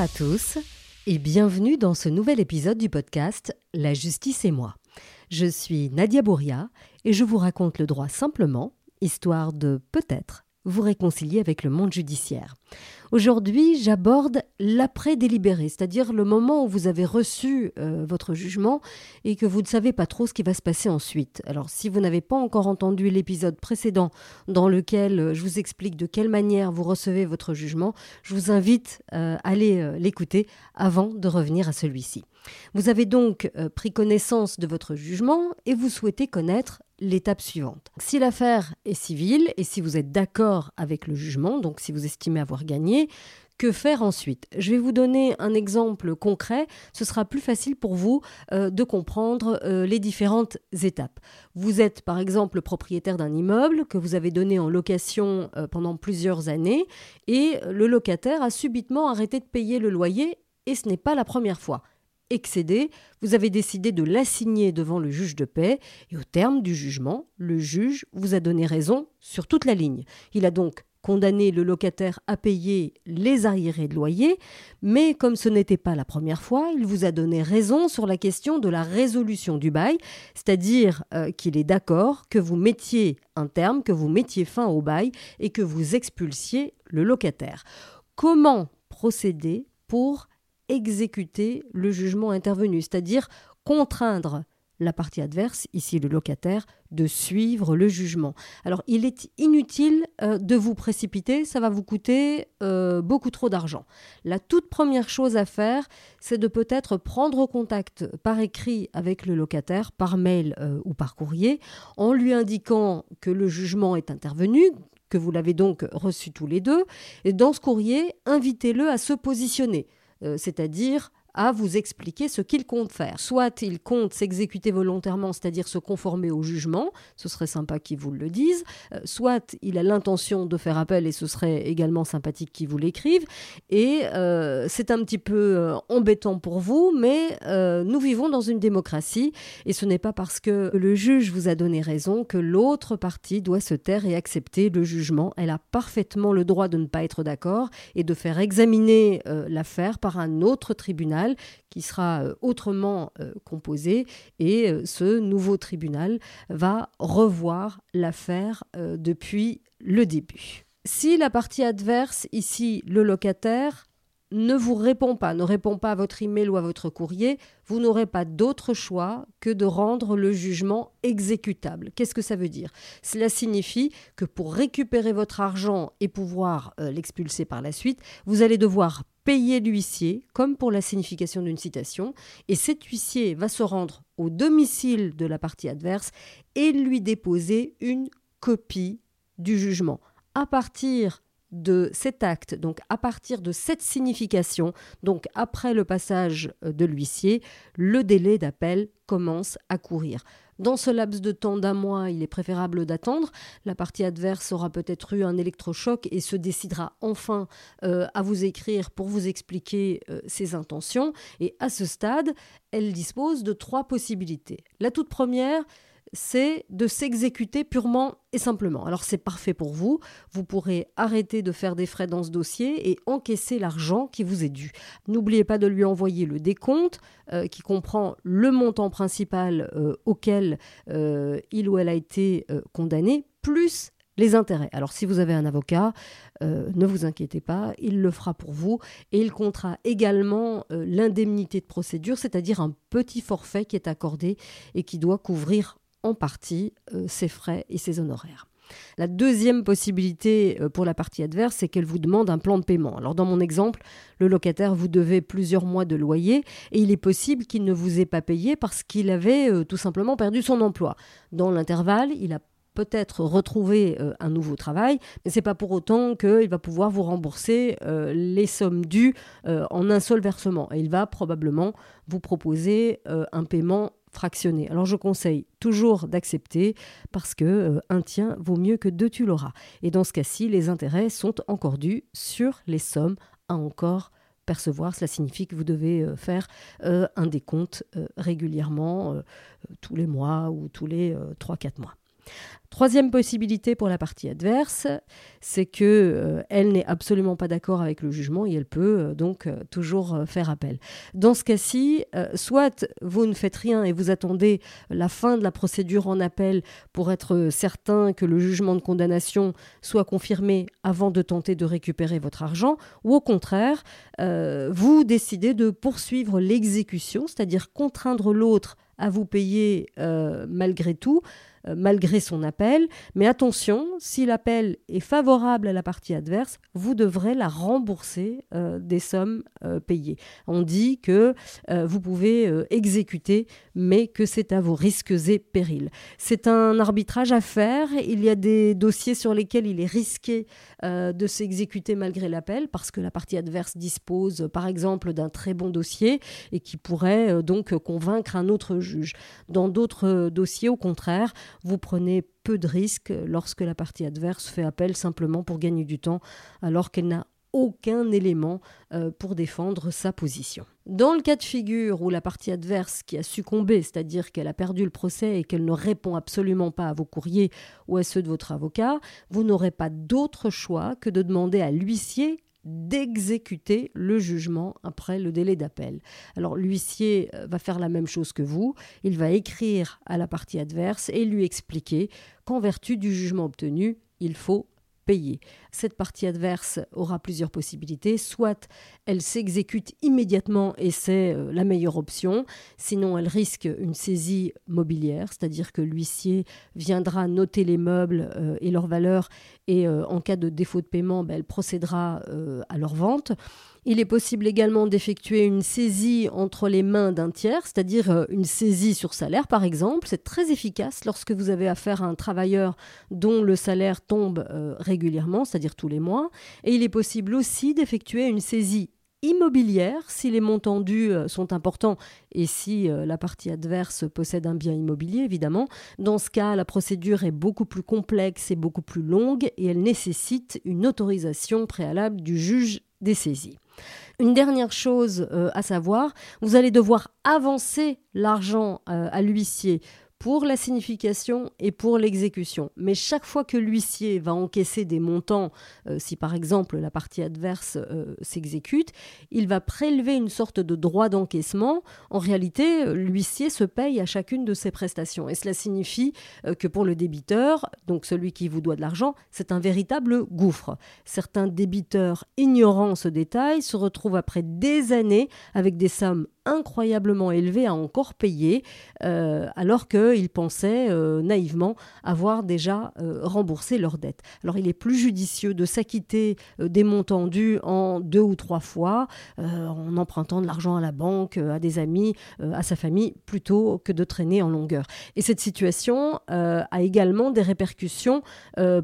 à tous et bienvenue dans ce nouvel épisode du podcast La justice et moi. Je suis Nadia Bouria et je vous raconte le droit simplement, histoire de peut-être vous réconcilier avec le monde judiciaire. Aujourd'hui, j'aborde l'après-délibéré, c'est-à-dire le moment où vous avez reçu euh, votre jugement et que vous ne savez pas trop ce qui va se passer ensuite. Alors, si vous n'avez pas encore entendu l'épisode précédent dans lequel euh, je vous explique de quelle manière vous recevez votre jugement, je vous invite euh, à aller l'écouter avant de revenir à celui-ci. Vous avez donc pris connaissance de votre jugement et vous souhaitez connaître l'étape suivante. Si l'affaire est civile et si vous êtes d'accord avec le jugement, donc si vous estimez avoir gagné, que faire ensuite? Je vais vous donner un exemple concret, ce sera plus facile pour vous euh, de comprendre euh, les différentes étapes. Vous êtes par exemple propriétaire d'un immeuble que vous avez donné en location euh, pendant plusieurs années et le locataire a subitement arrêté de payer le loyer et ce n'est pas la première fois excédé, vous avez décidé de l'assigner devant le juge de paix et au terme du jugement, le juge vous a donné raison sur toute la ligne. Il a donc condamné le locataire à payer les arriérés de loyer, mais comme ce n'était pas la première fois, il vous a donné raison sur la question de la résolution du bail, c'est-à-dire euh, qu'il est d'accord que vous mettiez un terme, que vous mettiez fin au bail et que vous expulsiez le locataire. Comment procéder pour exécuter le jugement intervenu, c'est-à-dire contraindre la partie adverse, ici le locataire, de suivre le jugement. Alors il est inutile euh, de vous précipiter, ça va vous coûter euh, beaucoup trop d'argent. La toute première chose à faire, c'est de peut-être prendre contact par écrit avec le locataire, par mail euh, ou par courrier, en lui indiquant que le jugement est intervenu, que vous l'avez donc reçu tous les deux, et dans ce courrier, invitez-le à se positionner. Euh, c'est-à-dire à vous expliquer ce qu'il compte faire. Soit il compte s'exécuter volontairement, c'est-à-dire se conformer au jugement, ce serait sympa qu'il vous le dise, euh, soit il a l'intention de faire appel et ce serait également sympathique qu'il vous l'écrive, et euh, c'est un petit peu euh, embêtant pour vous, mais nous vivons dans une démocratie, et ce n'est pas parce que le juge vous a donné raison que l'autre partie doit se taire et accepter le jugement. Elle a parfaitement le droit de ne pas être d'accord et de faire examiner l'affaire par un autre tribunal qui sera euh, autrement euh, composé et euh, ce nouveau tribunal va revoir l'affaire depuis le début. Si la partie adverse, ici le locataire, ne vous répond pas, ne répond pas à votre email ou à votre courrier, vous n'aurez pas d'autre choix que de rendre le jugement exécutable. Qu'est-ce que ça veut dire? Cela signifie que pour récupérer votre argent et pouvoir l'expulser par la suite, vous allez devoir payer l'huissier, comme pour la signification d'une citation, et cet huissier va se rendre au domicile de la partie adverse et lui déposer une copie du jugement. À partir de cet acte, donc à partir de cette signification, donc après le passage de l'huissier, le délai d'appel commence à courir. Dans ce laps de temps d'un mois, il est préférable d'attendre. La partie adverse aura peut-être eu un électrochoc et se décidera enfin euh, à vous écrire pour vous expliquer euh, ses intentions. Et à ce stade, elle dispose de trois possibilités. La toute première, c'est de s'exécuter purement et simplement. Alors c'est parfait pour vous, vous pourrez arrêter de faire des frais dans ce dossier et encaisser l'argent qui vous est dû. N'oubliez pas de lui envoyer le décompte euh, qui comprend le montant principal euh, auquel euh, il ou elle a été condamné, plus les intérêts. Alors si vous avez un avocat, ne vous inquiétez pas, il le fera pour vous et il comptera également l'indemnité de procédure, c'est-à-dire un petit forfait qui est accordé et qui doit couvrir en partie euh, ses frais et ses honoraires. La deuxième possibilité euh, pour la partie adverse, c'est qu'elle vous demande un plan de paiement. Alors dans mon exemple, le locataire vous devait plusieurs mois de loyer et il est possible qu'il ne vous ait pas payé parce qu'il avait euh, tout simplement perdu son emploi. Dans l'intervalle, il a peut-être retrouvé un nouveau travail, mais c'est pas pour autant qu'il va pouvoir vous rembourser les sommes dues en un seul versement. Et il va probablement vous proposer un paiement fractionné. Alors je conseille toujours d'accepter parce que euh, un tien vaut mieux que deux tu l'auras. Et dans ce cas-ci, les intérêts sont encore dus sur les sommes à encore percevoir. Cela signifie que vous devez euh, faire euh, un décompte régulièrement, tous les mois ou tous les 3-4 mois. Troisième possibilité pour la partie adverse, c'est que euh, elle n'est absolument pas d'accord avec le jugement et elle peut euh, donc euh, toujours faire appel. Dans ce cas-ci, soit vous ne faites rien et vous attendez la fin de la procédure en appel pour être certain que le jugement de condamnation soit confirmé avant de tenter de récupérer votre argent, ou au contraire, vous décidez de poursuivre l'exécution, c'est-à-dire contraindre l'autre à vous payer malgré tout euh, malgré son appel. Mais attention, si l'appel est favorable à la partie adverse, vous devrez la rembourser euh, des sommes euh, payées. On dit que vous pouvez exécuter, mais que c'est à vos risques et périls. C'est un arbitrage à faire. Il y a des dossiers sur lesquels il est risqué de s'exécuter malgré l'appel, parce que la partie adverse dispose, par exemple, d'un très bon dossier et qui pourrait donc convaincre un autre juge. Dans d'autres dossiers, au contraire, vous prenez peu de risques lorsque la partie adverse fait appel simplement pour gagner du temps alors qu'elle n'a aucun élément euh, pour défendre sa position. Dans le cas de figure où la partie adverse qui a succombé, c'est-à-dire qu'elle a perdu le procès et qu'elle ne répond absolument pas à vos courriers ou à ceux de votre avocat, vous n'aurez pas d'autre choix que de demander à l'huissier d'exécuter le jugement après le délai d'appel. Alors l'huissier euh, va faire la même chose que vous, il va écrire à la partie adverse et lui expliquer qu'en vertu du jugement obtenu, il faut cette partie adverse aura plusieurs possibilités. Soit elle s'exécute immédiatement et c'est euh, la meilleure option. Sinon, elle risque une saisie mobilière, c'est-à-dire que l'huissier viendra noter les meubles euh, et leur valeur et euh, en cas de défaut de paiement, ben, elle procédera à leur vente. Il est possible également d'effectuer une saisie entre les mains d'un tiers, c'est-à-dire une saisie sur salaire par exemple. C'est très efficace lorsque vous avez affaire à un travailleur dont le salaire tombe euh, régulièrement, c'est-à-dire tous les mois. Et il est possible aussi d'effectuer une saisie immobilière si les montants dus euh, sont importants et si la partie adverse possède un bien immobilier évidemment. Dans ce cas, la procédure est beaucoup plus complexe et beaucoup plus longue et elle nécessite une autorisation préalable du juge des saisies. Une dernière chose euh, à savoir, vous allez devoir avancer l'argent euh, à l'huissier pour la signification et pour l'exécution. Mais chaque fois que l'huissier va encaisser des montants, euh, si par exemple la partie adverse euh, s'exécute, il va prélever une sorte de droit d'encaissement. En réalité, l'huissier se paye à chacune de ses prestations. Et cela signifie euh, que pour le débiteur, donc celui qui vous doit de l'argent, c'est un véritable gouffre. Certains débiteurs ignorant ce détail se retrouvent après des années avec des sommes incroyablement élevé à encore payer, euh, alors qu'ils pensaient euh, naïvement avoir déjà euh, remboursé leurs dettes. Alors il est plus judicieux de s'acquitter des montants dus en deux ou trois fois, en empruntant de l'argent à la banque, à des amis, à sa famille, plutôt que de traîner en longueur. Et cette situation a également des répercussions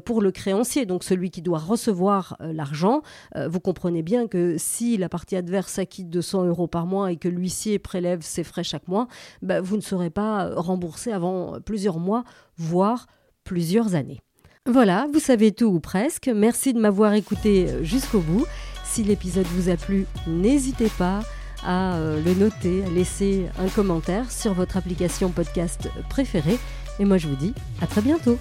pour le créancier, donc celui qui doit recevoir l'argent. vous comprenez bien que si la partie adverse s'acquitte de 100 euros par mois et que lui prélève ses frais chaque mois, bah, vous ne serez pas remboursé avant plusieurs mois, voire plusieurs années. Voilà, vous savez tout ou presque. Merci de m'avoir écouté jusqu'au bout. Si l'épisode vous a plu, n'hésitez pas à euh, le noter, à laisser un commentaire sur votre application podcast préférée. Et moi je vous dis à très bientôt.